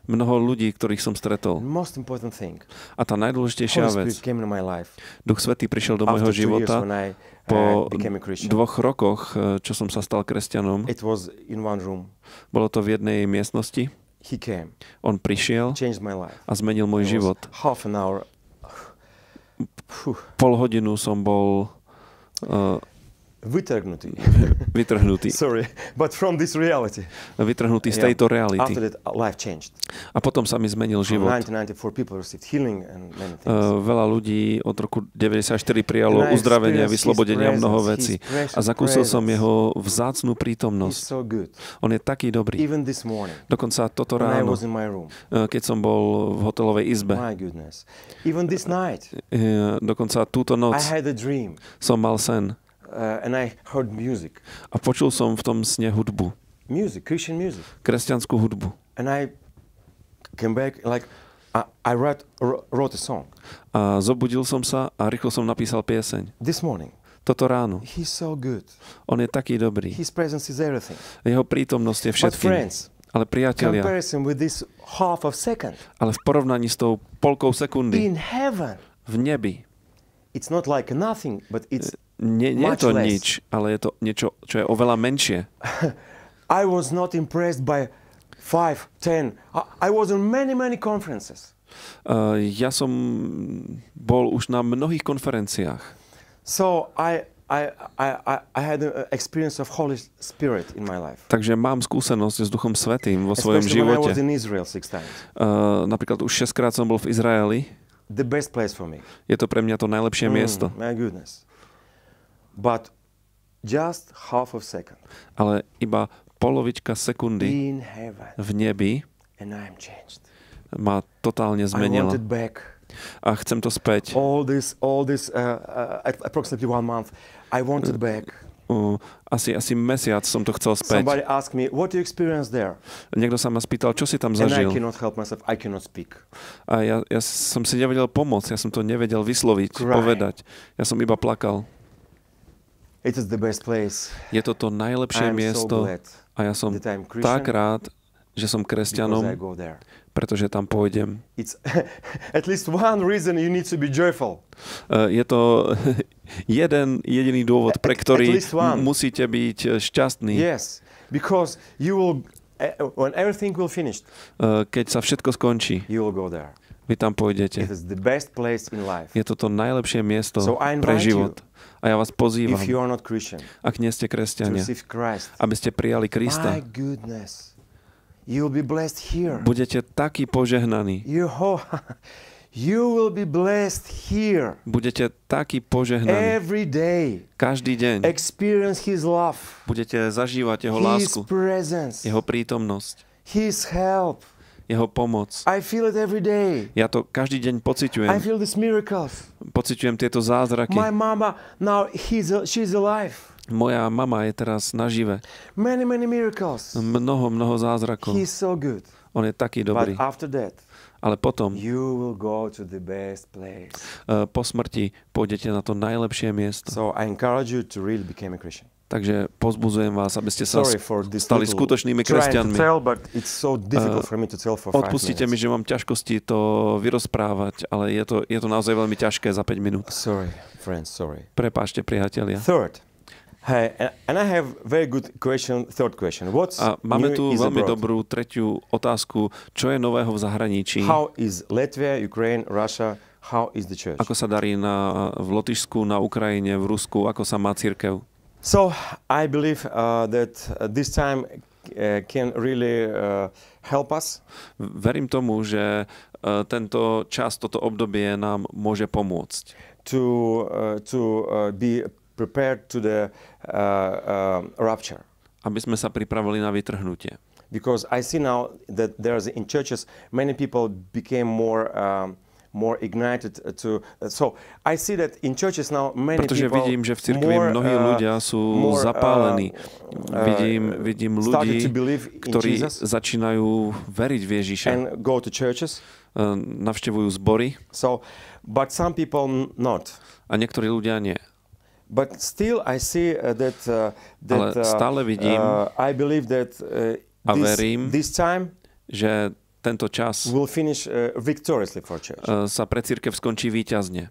mnoho ľudí, ktorých som stretol. most important thing A tá najdôležitejšia Holy vec, came my life Duch Svetý prišiel do môjho života I po uh, Christian. dvoch rokoch, e, čo som sa stal kresťanom. It was in one room. Bolo to v jednej miestnosti. He came, On prišiel my life. a zmenil môj It život. Half an hour. Pol hodinu som bol uh, Vytrhnutý. Vytrhnutý. Sorry, but from this reality. Vytrhnutý z tejto reality. After that, life changed. A potom sa mi zmenil život. Uh, veľa ľudí od roku 94 prijalo uzdravenie a mnoho vecí. A zakúsil som jeho vzácnú prítomnosť. On je taký dobrý. Dokonca toto ráno, uh, keď som bol v hotelovej izbe. Uh, dokonca túto noc som mal sen uh, and I heard music. a počul som v tom sne hudbu, Music, Christian music. kresťanskú hudbu. And I came back, like, I, I wrote, wr- wrote a song A zobudil som sa a rýchlo som napísal pieseň. this morning. Toto ráno. He's so good. On je taký dobrý. His presence is everything. Jeho prítomnosť je But všetkým. friends, Ale priatelia, comparison with this half of second ale v porovnaní s tou polkou sekundy in heaven, v nebi, it's not like nothing, but it's. Nie, nie je to less. nič, ale je to niečo, čo je oveľa menšie. I was not impressed by five, ten. I, I was in many, many conferences. Uh, ja som bol už na mnohých konferenciách. So I, I, I, I- had an experience of Holy Spirit in my life. Takže mám skúsenosť s Duchom Svetým vo svojom Especially when I was živote. in Israel six times. Uh, napríklad už 6 krát som bol v Izraeli. The best place for me. Je to pre mňa to najlepšie Mm, miesto. My goodness. But just half of second Ale iba polovička sekundy in heaven, v nebi and I'm changed. ma totálne I zmenila. wanted back. A chcem to späť. All this, all this, uh, uh, at approximately one month, I wanted back. Uh, asi, asi mesiac som to chcel späť. Somebody asked me, "What you experience there?" Niekto sa ma spýtal, čo si tam And I zažil. cannot help myself. I cannot speak. A ja, ja som si nevedel pomôcť, ja som to nevedel vysloviť, Cry. povedať. Ja som iba plakal. It is the best place. Je to to najlepšie I'm so miesto glad a ja som tak rád, že som kresťanom, pretože tam pôjdem. It's at least one reason you need to be joyful. Uh, Je to jeden jediný dôvod, pre ktorý musíte byť eh, šťastní, Yes, because you will, when everything will finish, uh, keď sa všetko skončí. you will go there. Vy tam pôjdete. Je to to najlepšie miesto So pre život. A ja vás pozývam, ak nie ste kresťania, aby ste prijali Krista. Budete taký požehnaní. You will be blessed here Budete taký požehnaní. every day. Každý deň Experience His love, budete zažívať Jeho His lásku, presence, Jeho prítomnosť, His help. Jeho pomoc. I feel it every day. Ja to každý deň I pociťujem. feel these miracles. Pociťujem tieto zázraky. My mama now he's a, she's alive. Moja mama je teraz nažive. Many many miracles. Mnoho, mnoho zázrakov. He's so good. On je taký But dobrý. after that, Ale potom, you will go to the best place. eh, po smrti, pôjdete na to najlepšie miesto. So I encourage you to really become a Christian. Takže pozbudzujem vás, aby ste sa stali skutočnými kresťanmi. tell, so Odpustite mi, že mám ťažkosti to vyrozprávať, ale je to, je to naozaj veľmi ťažké za 5 minút. Sorry, friends, sorry. Prepáčte, priatelia. Third, hey, a- and I have very good question. Third question: What's A máme tu veľmi abroad? dobrú tretiu otázku. Čo je nového v zahraničí? How is Latvia, Ukraine, Russia? How is the church? Ako sa darí na, v Lotyšsku, na Ukrajine, v Rusku? Ako sa má církev? So I believe uh, that uh, this time uh, can really uh, help us Verím tomu, že eh, tento čas, toto obdobie nám môže pomôcť. to uh, to uh, be prepared to the uh, um, rapture. Aby sme sa pripravili na vytrhnutie. Because I see now that there's in churches many people became more um, more ignited to. so I see that in churches now many Pretože people vidím, že v cirkvi more, mnohí uh, ľudia sú more, uh, zapálení. uh, Vidím, vidím ľudí, ktorí Jesus začínajú veriť v Ježiša. and go to churches. Navštevujú zbory So, but some people not. a niektorí ľudia nie. But still, I see uh, that uh, Ale that uh, stále vidím uh, I believe that uh, a this, verím, this time že tento čas will finish uh, victoriously for church. eh, sa pre církev skončí výťazne.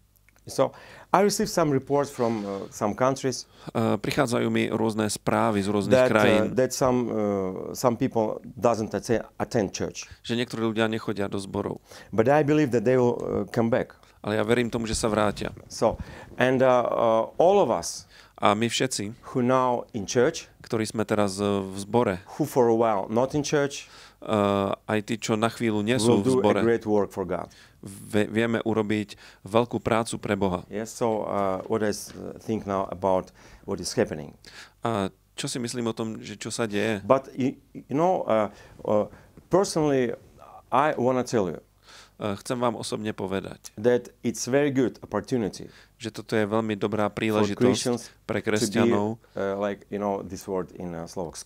so I received some reports from uh, some countries Eh, Prichádzajú mi rôzne správy z rôznych that uh, krajín, that some uh, some people doesn't atte- attend church, že niektorí ľudia nechodia do zborov. but I believe that they will uh, come back. Ale ja verím tomu, že sa vrátia. So, and uh, uh, all of us A my všetci, who now in church, ktorí sme teraz e, v zbore, who for a while not in church, uh, aj tí, čo na chvíľu nie sú v zbore, great work for God. vie- vieme urobiť veľkú prácu pre Boha. Yes. So uh, what I uh, think now about what is happening. A čo si myslím o tom, že čo sa deje? But you, you know, uh, uh, personally, I want to tell you Uh, Chcem vám osobne povedať, that it's very good opportunity že toto je veľmi dobrá príležitosť pre to be kresťanov, uh, like you know this word in uh, Slovak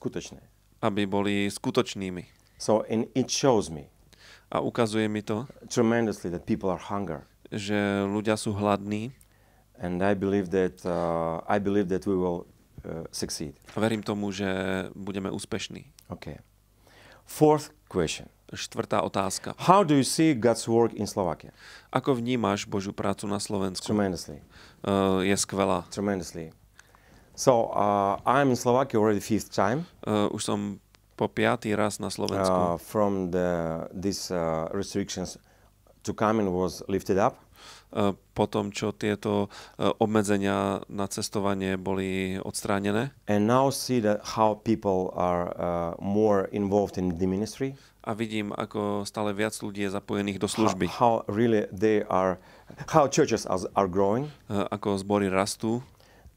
aby boli skutočnými. So and it shows me A ukazuje mi to, tremendously that people are hunger, že ľudia sú hladní and I believe that uh, I believe that we will uh, succeed. a verím tomu, že budeme úspešní. Okay. Fourth question: Štvrtá otázka. How do you see God's work in Slovakia? Ako vnímaš Božiu prácu na Slovensku? Tremendously, Uh, je skvelá. tremendously. So uh, I'm in Slovakia already fifth time. Uh, už som po piatý raz na Uh, Slovensku. from the these uh, restrictions to come in was lifted up. Uh, po tom, čo tieto uh, obmedzenia na cestovanie boli odstránené. and now see that how people are uh, more involved in the ministry A vidím, ako stále viac ľudí je zapojených do how, služby. how really they are how churches are, are growing Uh, ako zbory rastú.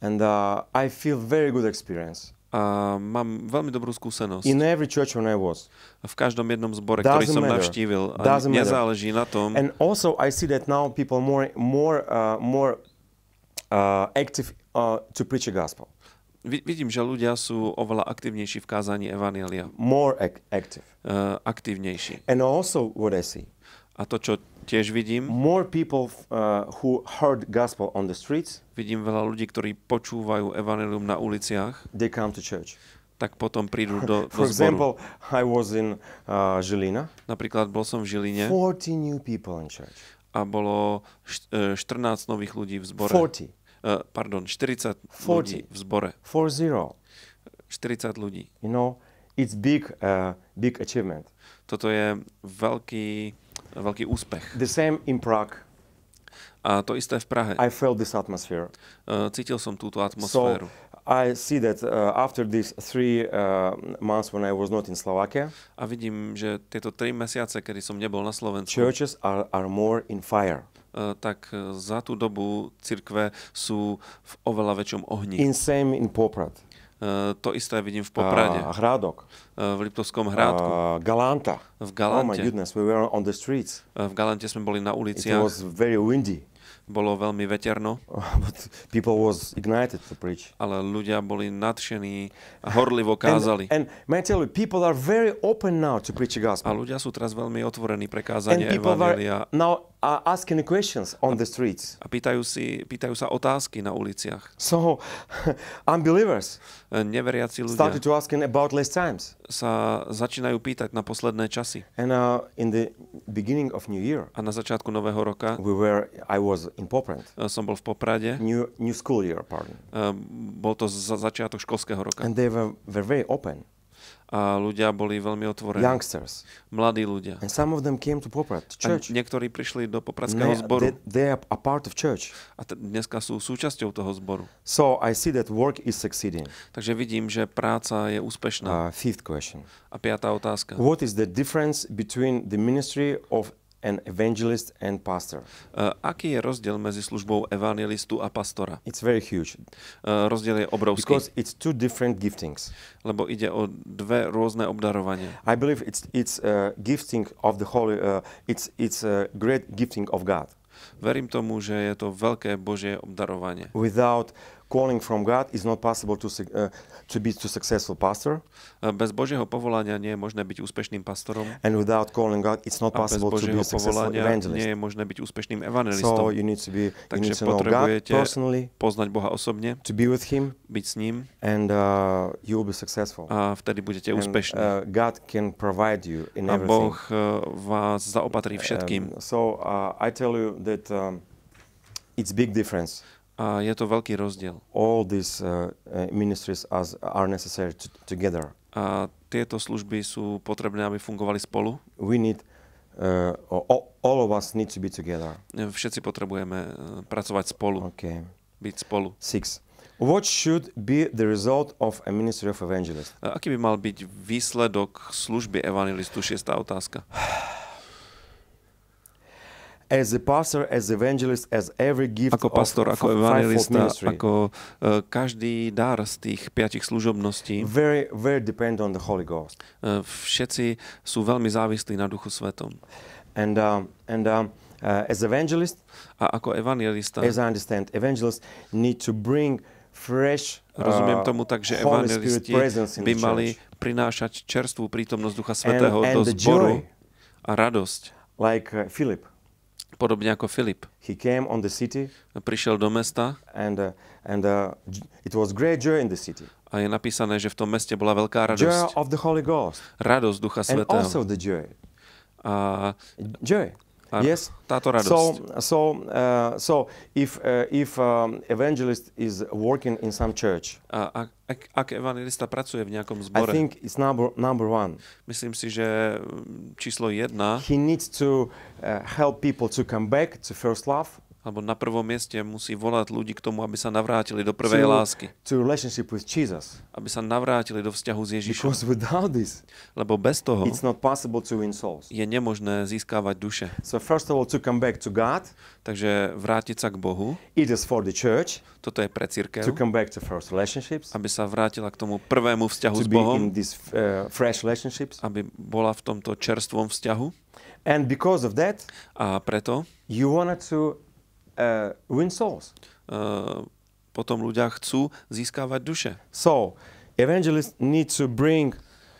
and uh, i feel very good experience A mám veľmi dobrú skúsenosť. in every church when i was v každom jednom zbore, ktorý Doesn't som matter. navštívil. A Doesn't matter. nezáleží na tom, and also i see that now people more more uh, more uh, active uh, to preach the gospel Vi- vidím, že ľudia sú oveľa aktívnejší v kázaní Evanielia. more ac- active Uh, aktívnejší. and also what i see A to, čo tiež vidím, more people uh, who heard gospel on the streets vidím veľa ľudí, ktorí počúvajú Evangelium na uliciach, they come to church tak potom prídu do, do For example, I was in uh, Žilina. Napríklad bol som v Žiline 40 new people in church. a bolo št- e, 14 nových ľudí v zbore. 40. Uh, pardon, 40 40. ľudí v zbore. 40. 40 ľudí. You know, it's big, uh, big achievement. Toto je veľký, veľký úspech. The same in Prague. A to isté v Prahe. I felt this atmosphere. Uh, cítil som túto So atmosféru. I see that uh, after these three uh, months when I was not in Slovakia, A vidím, že tieto tri mesiace, kedy som nebol na Slovensku, churches are, are more in fire. uh, tak uh, za tú dobu cirkve sú v oveľa väčšom ohni. In same in Poprad, to isté vidím v Poprade, uh, Hradok, uh, v Liptovskom hrádku, uh, Galanta. v Oh my Galante. goodness, we were on the streets. Uh, v Galante sme boli na It uliciach, was very windy, bolo veľmi veterno, but people was ignited to preach. ale ľudia boli nadšení a horlivo And, kázali. and may I tell you, people are very open now to preach the A gospel. ľudia sú teraz veľmi otvorení pre And kázanie Evangelia now are asking questions on the streets. a pýtajú, si, pýtajú sa otázky na uliciach. So unbelievers E, Neveriaci ľudia started to asking about last times. sa začínajú pýtať na posledné časy. And uh, in the beginning of New Year, A na začiatku nového roka we were, I was in Poprad, e, som bol v Poprade. new, new school year, pardon. E, Bol to za začiatok školského roka. And they were, were very open, A ľudia boli veľmi otvorení. youngsters. Mladí ľudia. And some of them came to Poprad, to A church. niektorí prišli do popradského they, zboru they are a part of church. a t- dneska sú súčasťou toho zboru. So I see that work is succeeding. Takže vidím, že práca je úspešná. Uh, fifth question. A piatá otázka. What is the difference between the ministry of an evangelist and pastor? Uh, aký je rozdiel medzi službou evangelistu a pastora? It's very huge Uh, rozdiel je obrovský, because it's two different giftings. lebo ide o dve rôzne obdarovania. I believe it's it's uh, gifting of the holy. Uh, it's it's a great gifting of God. Verím tomu, že je to veľké Božie obdarovanie. Without calling from God, it's not possible to uh, to be to successful pastor, Uh, Bez Božieho povolania nie je možné byť úspešným pastorom and without calling God, it's not possible to be a successful povolania nie evangelist. je možné byť úspešným So evangelistom. you need to be you Takže need to know God personally, poznať Boha osobne, to be with Him, byť s ním and uh, you will be successful. a vtedy budete And, úspešní. uh, God can provide you in A everything. Boh uh, vás zaopatrí všetkým. Um, so uh, I tell you that um, it's big difference. A je to veľký rozdiel. All these uh, uh, ministries as, are necessary to, together. A tieto služby sú potrebné, aby fungovali spolu. We need, uh, all, of us need to be together. Všetci potrebujeme uh, pracovať spolu, Okay. byť spolu. Six. What should be the result of a ministry of evangelist? Aký by mal byť výsledok služby evangelistu? Šiestá otázka. As a pastor, as evangelist, as every gift Ako pastor, of, ako evangelista, ako uh, každý dar z tých piatich služobností, very, very depend on the Holy Ghost. uh, všetci sú veľmi závislí na Duchu Svetom. And um, and um, uh, as evangelist, A ako evangelista, as I understand, evangelists need to bring fresh rozumiem uh, tomu tak, že evangelisti by mali prinášať čerstvú prítomnosť Ducha Svetého and do the zboru a radosť. like uh, Philip. Podobne ako Filip. He came on the city, Prišiel do mesta and uh, and uh, it was great joy in the city. a je napísané, že v tom meste bola veľká Joy radosť. of the Holy Ghost, Radosť Ducha and Svetého. also the joy. A, Joy. Yes. táto radosť. So so uh, so if uh, if um, evangelist is working in some church, A ak, ak, evangelista pracuje v nejakom I zbore, think it's number number one. myslím si, že mm, číslo jedna, He needs to uh, help people to come back to first love, alebo na prvom mieste musí volať ľudí k tomu, aby sa navrátili do prvej to, lásky. to relationship with Jesus. Aby sa navrátili do vzťahu s Ježišom. Because without this, Lebo bez toho it's not possible to win souls. je nemožné získavať duše. So first of all, to come back to God, Takže vrátiť sa k Bohu, it is for the church toto je pre to církev, come back to first relationships, aby sa vrátila k tomu prvému vzťahu to s be in Bohom, these uh, fresh relationships, aby bola v tomto čerstvom vzťahu. and because of that, A preto you wanted to uh, win souls. uh, potom ľudia chcú získavať duše. So evangelists need to bring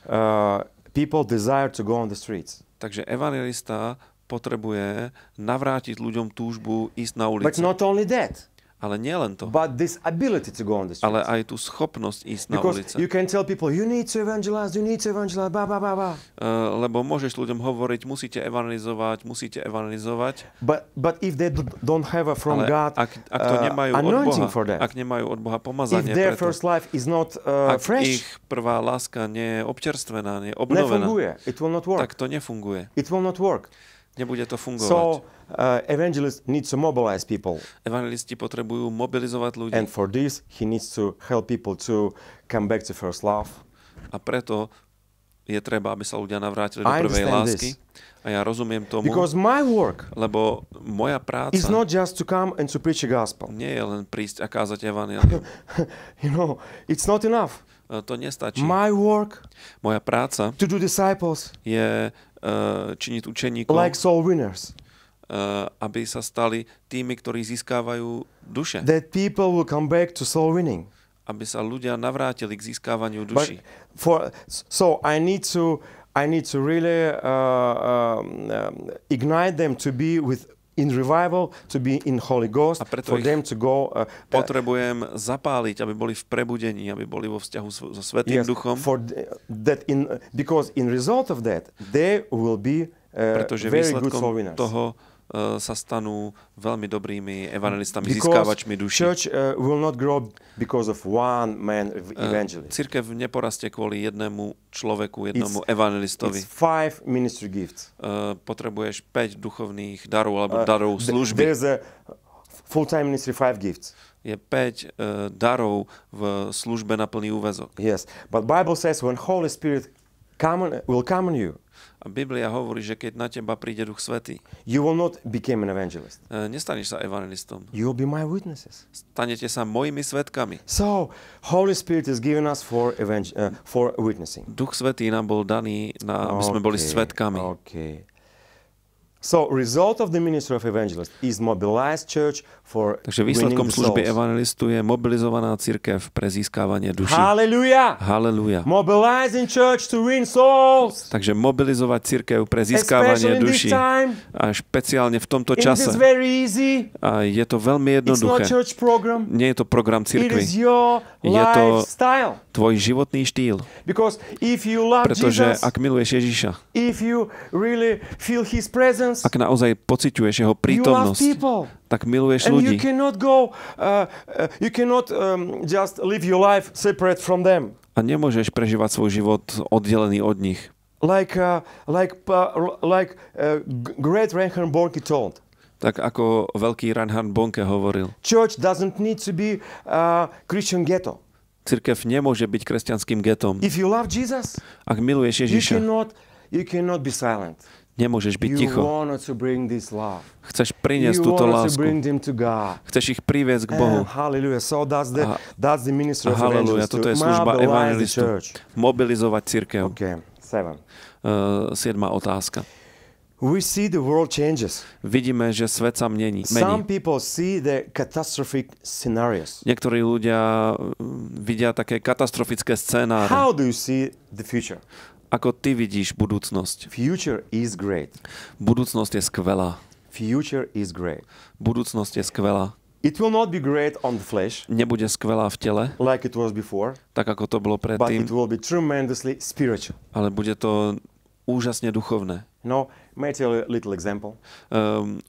uh, people desire to go on the streets, Takže evangelista potrebuje navrátiť ľuďom túžbu ísť na but ulicu. not only that, Ale nie len to, but this ability to go on the ale streets. aj tú schopnosť ísť na ulice. you can tell people you need to evangelize, you need to evangelize, blah blah blah blah. Uh, lebo môžeš ľuďom hovoriť, musíte evangelizovať, musíte evangelizovať, But but if they don't have a from ale God ak, ak to uh, nemajú od anointing Boha, for that, ak nemajú od Boha if pomazanie their preto, first life is not uh, ak fresh, ich prvá láska nie je občerstvená, nie je obnovená, nefunguje. It will not work. tak to nefunguje. It will not work. Nebude to fungovať. So uh, evangelist needs to mobilize people, Evangelisti potrebujú mobilizovať ľudí and for this he needs to help people to come back to first love. a preto je treba, aby sa ľudia navrátili do prvej lásky. A ja rozumiem tomu, Because my work lebo moja práca is not just to come and to preach a gospel. nie je len prísť a kázať evanelium. you know, it's not enough. E, To nestačí. My work Moja práca to do disciples je uh, činiť učeníkov, like soul winners, aby sa stali tými, ktorí získávajú duše. that people will come back to soul winning. Aby sa ľudia navrátili k získávaniu But duší. for so I need to I need to really uh, um, ignite them to be with in revival, to be in Holy Ghost, A preto for them to go. Uh, Potrebujem zapáliť, aby boli v prebudení, aby boli vo vzťahu so, Svetým yes, Duchom, for th- that in because in result of that they will be uh, pretože very good výsledkom winners. toho sa stanú veľmi dobrými evangelistami, Because získávačmi duší. church uh, will not grow because of one man Uh, evangelist. Církev neporastie kvôli jednému človeku, jednomu It's- evangelistovi. It's five ministry gifts. Uh, potrebuješ 5 duchovných darov alebo darov služby. There's a full-time ministry five gifts. Je 5 uh, darov v službe na plný úvezok. Yes, but Bible says when Holy Spirit come on, will come on you, A Biblia hovorí, že keď na teba príde Duch Svetý, you will not become an evangelist. uh, nestaneš sa evangelistom. You will be my witnesses. Stanete sa mojimi svetkami. So Holy Spirit is given us for evang- uh, for witnessing. Duch Svetý nám bol daný, na, aby sme boli Okay, svetkami. Okay. So result of the ministry of evangelist is mobilized church for Takže výsledkom služby evangelistu je mobilizovaná církev pre získávanie duší. Hallelujah! Halelúja. Mobilizing church to win souls. Takže mobilizovať církev pre získávanie duší. time. A špeciálne v tomto čase. very easy. A je to veľmi It's not jednoduché. program. Nie je to program It is církvy. your Je to- lifestyle. Tvoj životný štýl. Because if you love Pretože Jesus, ak miluješ Ježiša, if you really feel His presence, ak naozaj pociťuješ Jeho you prítomnosť, tak miluješ And you ľudí. cannot go, uh, uh, you cannot um, just live your life separate from them. A nemôžeš prežívať svoj život oddelený od nich. Like, uh, like, uh, like uh, great Reinhard Bonnke told. Tak ako veľký Reinhard Bonke hovoril, Church doesn't need to be a Christian ghetto. cirkev nemôže byť kresťanským getom. If you love Jesus, Ak miluješ you Ježiša, cannot you cannot be silent. Nemôžeš byť ticho. Chceš priniesť túto lásku. Chceš ich priviesť k And Bohu. So haleluja, toto je služba evangelistu. Mobilizovať církev. Okay. Uh, siedma otázka. We see the world changes. Vidíme, že svet sa mení. Some mení. people see the catastrophic scenarios. Niektorí ľudia mm, vidia také katastrofické scénáre. How do you see the future? Ako ty vidíš budúcnosť? Future is great. Budúcnosť je skvelá. Future is great. Budúcnosť je skvelá. It will not be great on the flesh Nebude skvelá v tele, like it was before, tak ako to bolo but predtým, it will be tremendously spiritual. ale bude to úžasne duchovné. Know, may I tell you a little example? Um,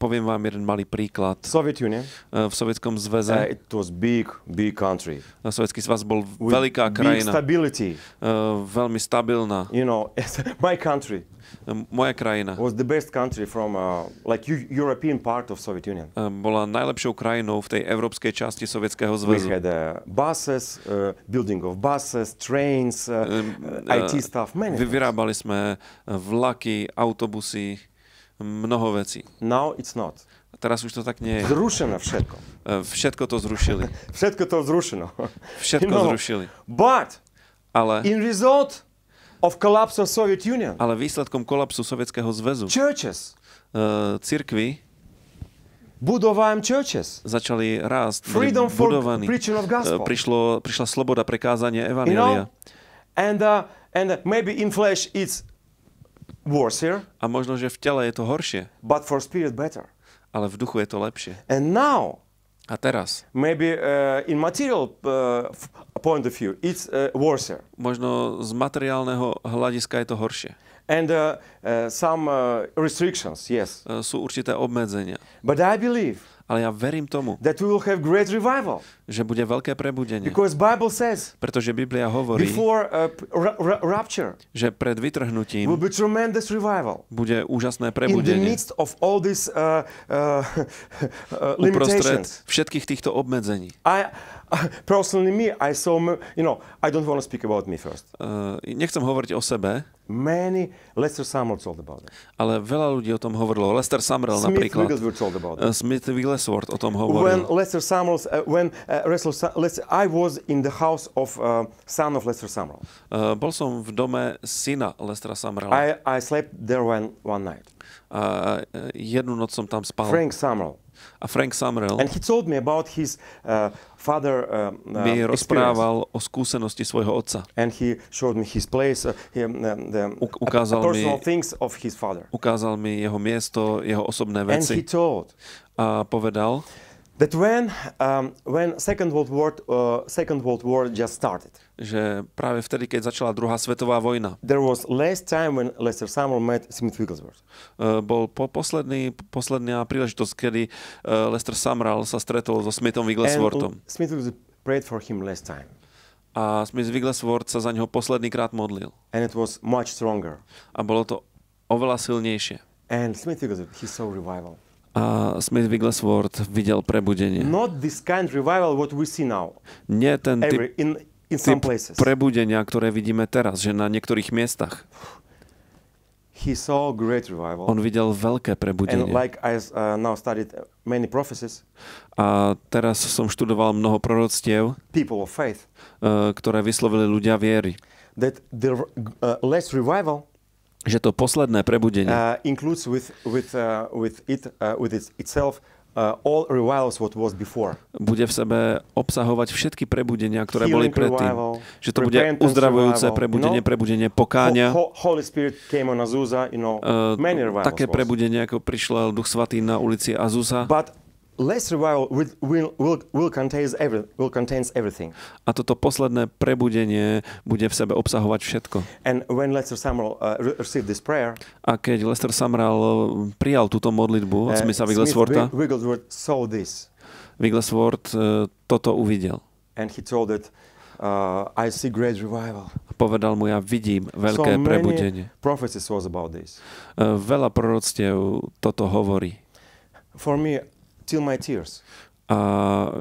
poviem vám jeden malý príklad. Soviet Union, Uh, v Sovietskom uh, zväze, it was big, big country uh, Sovietský svaz bol with veľká big krajina, stability. uh, veľmi stabilná. You know, my country Moja krajina was the best country from uh, like Eu- European part of Soviet Union. uh, bola najlepšou krajinou v tej európskej časti Sovietskeho We zväzu. had uh, buses, uh, building of buses, trains, uh, uh, IT uh, stuff, many. Vyrábali sme uh, vlaky, autobusy, mnoho vecí. Now it's not. A teraz už to tak nie je. Zrušeno všetko. Uh, Všetko to zrušili. Všetko to zrušeno. Všetko You know, zrušili. But Ale, in result of collapse of Soviet Union, ale výsledkom kolapsu Sovietskeho zväzu churches, uh, cirkvi budowałem churches, začali rásť, freedom for budovaní. preaching of gospel. Prišlo, prišla sloboda You Evangelia. know, and uh, and maybe in flesh it's worse A možno, že v tele je to horšie, but for spirit better. ale v duchu je to lepšie. And now A teraz, maybe uh, in material uh, point of view it's uh, worse možno z materiálneho hľadiska je to horšie. and uh, uh, some uh, restrictions, yes. Uh, Sú určité obmedzenia. But I believe Ale ja verím tomu, that we will have great revival že bude veľké prebudenie. because Bible says Pretože Biblia hovorí, before uh, rapture že pred will vytrhnutím be tremendous revival. bude úžasné In the prebudenie. midst of all these uh, uh, uh, Uprostred všetkých týchto obmedzení. I personally me I saw you know I don't want to speak about me first. Uh, nechcem hovoriť o sebe, Many Lester Samuel told about it. ale veľa ľudí o tom hovorilo. Lester Sumrall Smith napríklad. Wigglesworth told about Uh, it. Smith Wigglesworth o tom When hovoril. Lester Samuel's, uh, when uh, Lester, Lester, I was in the house of uh, son of Lester Samuel. Uh, bol som v dome syna Lestera Sumralla. I, I slept there one, one night. Uh, jednu noc som tam spal. Frank Samuel. A Frank Sumrall And he told me about his uh, father um, uh, mi experience. rozprával o skúsenosti svojho otca. And he showed me his place, uh, him, um, the Uk- uh, ukázal personal mi- things of his father. Ukázal mi jeho miesto, jeho osobné And he veci told a povedal, that when um, when Second World War uh, Second World War just started, že práve vtedy, keď začala druhá svetová vojna, there was less time when Lester Samuel met Smith Wigglesworth. uh, bol po posledný, posledná príležitosť, kedy uh, Lester Sumrall sa stretol so Smithom And Wigglesworthom. Smith Wigglesworth prayed for him less time, A Smith Wigglesworth sa za neho posledný krát modlil. and it was much stronger. A bolo to oveľa silnejšie. And Smith Wigglesworth, he saw revival. A Smith Wigglesworth videl prebudenie. Not this kind of revival what we see now, Nie ten typ, every in in typ places. prebudenia, ktoré vidíme teraz, že na niektorých miestach. He saw great revival. On videl veľké And prebudenie. like I uh, now studied uh, many prophecies, A teraz som študoval mnoho proroctiev, people of faith, eh, ktoré vyslovili ľudia viery. that the uh, last revival Že to posledné prebudenie uh, includes with with uh, with it uh, with its, itself uh, all revivals what was before. bude v sebe obsahovať všetky prebudenia, ktoré boli Healing predtým. revival, Že to bude uzdravujúce prebudenie, you know? prebudenie Ho- pokáňa. Ho- Holy Spirit came on Azusa, you know, eh, many revivals. také prebudenie, ako prišiel Duch Svatý na ulici Azusa. But last revival will will will, contains every will contains everything. A toto posledné prebudenie bude v sebe obsahovať všetko. And when Lester Samuel uh, re- received this prayer, A keď Lester Samral prijal túto modlitbu od uh, Smitha Smith Wiggleswortha, Wig- Wigglesworth saw this, Wigglesworth eh, toto uvidel. and he told it, uh, "I see great revival." Povedal mu, ja vidím so veľké many prebudenie. prophecies was about this. Eh, Veľa proroctiev toto hovorí. for me till my tears. A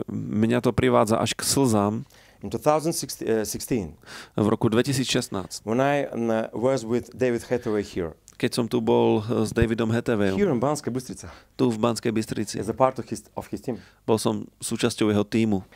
mňa to privádza až k slzám In 2016, v roku 2016, when I was with David Hathaway here, keď som tu bol eh, s Davidom Hetevejom, here in Banska Bystrica, tu v Banskej Bystrici. as a part of his, of his team, Bol som súčasťou jeho týmu.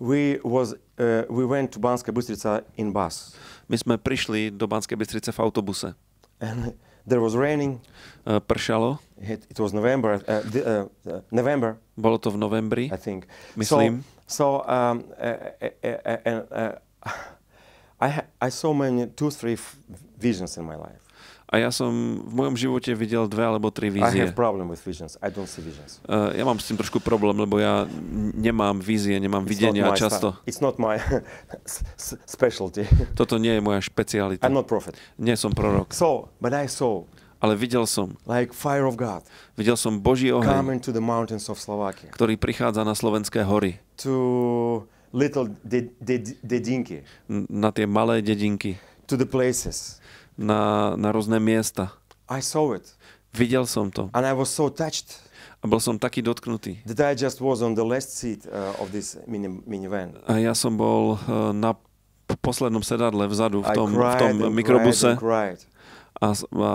we was uh, we went to Banska Bystrica in bus, My sme prišli do Banskej Bystrice v autobuse. and there was raining. E, Pršalo, It, it was November, uh, the, uh, uh, November, bolo to v novembri, I think. myslím. So, so um, uh, uh, uh, uh, uh, I ha- I saw many two, three f- visions in my life. A ja som v mojom živote videl dve alebo tri I vízie. have problem with visions. I don't see visions. Uh, ja mám s tým trošku problém, lebo ja nemám vízie, nemám It's videnia not my často. It's not my specialty. Toto nie je moja špecialita. I'm not prophet. Nie som prorok. So, but I saw Ale videl som, like fire of God videl som Boží oheň, to the mountains of Slovakia, ktorý prichádza na slovenské hory, to little de- de- dedinki, n- na tie malé dedinky, to the places. Na, na rôzne miesta. I saw it, Videl som to and I was so touched a bol som taký dotknutý. that I just was on the last seat uh, of this mini minivan. A ja som bol uh, na poslednom sedadle vzadu v tom, v cried tom and mikrobuse cried cried a, a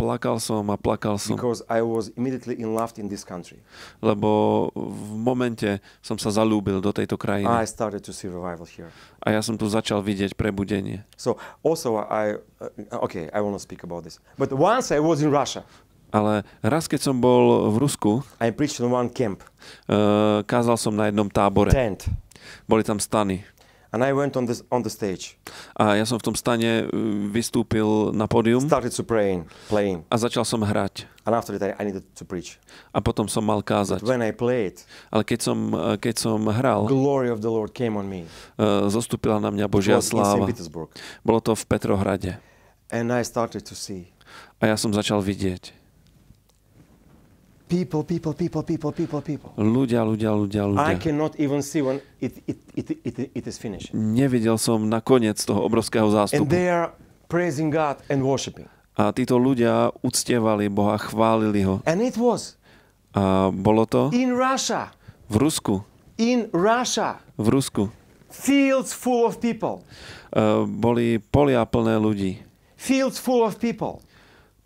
plakal som a plakal som, because I was immediately in love in this country. lebo v momente som sa zalúbil do tejto I krajiny. started to see revival here. A ja som tu začal vidieť prebudenie. So also I uh, okay I will not speak about this. But once I was in Russia, Ale raz, keď som bol v Rusku, I preached in one camp, uh, kázal som na jednom tábore. tent, Boli tam stany. And I went on this on the stage, A ja som v tom stane uh, vystúpil na pódium started to praying, playing, a začal som hrať. and after that I, needed to preach. A potom som mal kázať. When I played, Ale keď som, uh, keď som hral, glory of the Lord came on me. uh, zostúpila na mňa Božia sláva. Bolo to v Petrohrade. and I started to see A ja som začal vidieť. People, people, people, people, people, people. Ľudia, ľudia, ľudia, I ľudia. cannot even see when it it, it, it, it is finished. Nevidel som na koniec toho obrovského And zástupu. they are praising God and worshiping. A títo ľudia uctievali Boha, chválili ho. And it was A bolo to in Russia, v Rusku. in Russia, V Rusku. fields full of people, Uh, boli polia plné ľudí. fields full of people.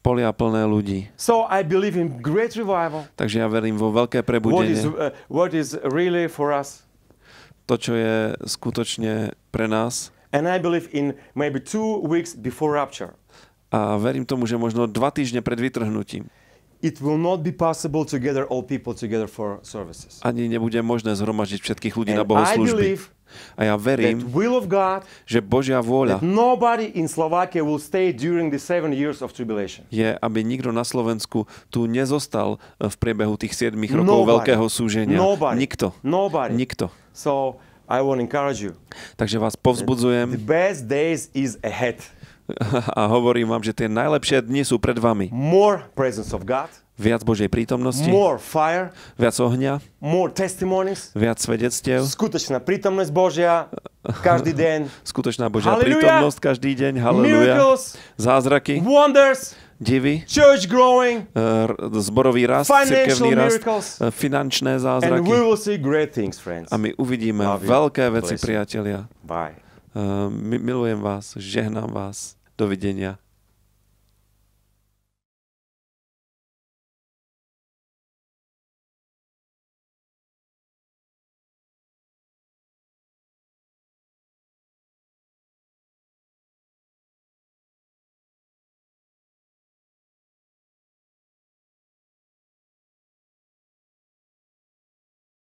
Polia plné ľudí. So I believe in great revival. Takže ja verím vo veľké What is prebudenie. uh, what is really for us, To, čo je skutočne pre nás. and I believe in maybe two weeks before rapture. A verím tomu, že možno dva týždne pred vytrhnutím It will not be possible to gather all people together for services. ani nebude možné zhromaždiť všetkých ľudí na And I bohoslužby. believe A ja that verím, will of God že Božia vôľa that nobody in Slovakia will stay during the seven years of tribulation. je, aby nikto na Slovensku tu nezostal eh, v priebehu tých 7 rokov Nobody. veľkého súženia. Nobody. Nikto. Nobody. Nikto. So I encourage you. Takže vás The povzbudzujem best days is ahead. a hovorím vám, že tie najlepšie dni sú pred vami. More presence of God, Viac Božej prítomnosti, more fire, viac ohňa, more testimonies. viac svedectiev, Skutočná prítomnosť Božia každý deň. skutočná Božia Hallelujah. prítomnosť každý deň, halleluja, Miracles, zázraky, wonders, divy, church growing, eh, zborový rast, Financial rast, miracles. eh, finančné and zázraky. we will see great things, friends. A my uvidíme Love you. veľké veci, Bless you. priatelia. Bye. Mi- Milujem vás, žehnám vás. Dovidenia.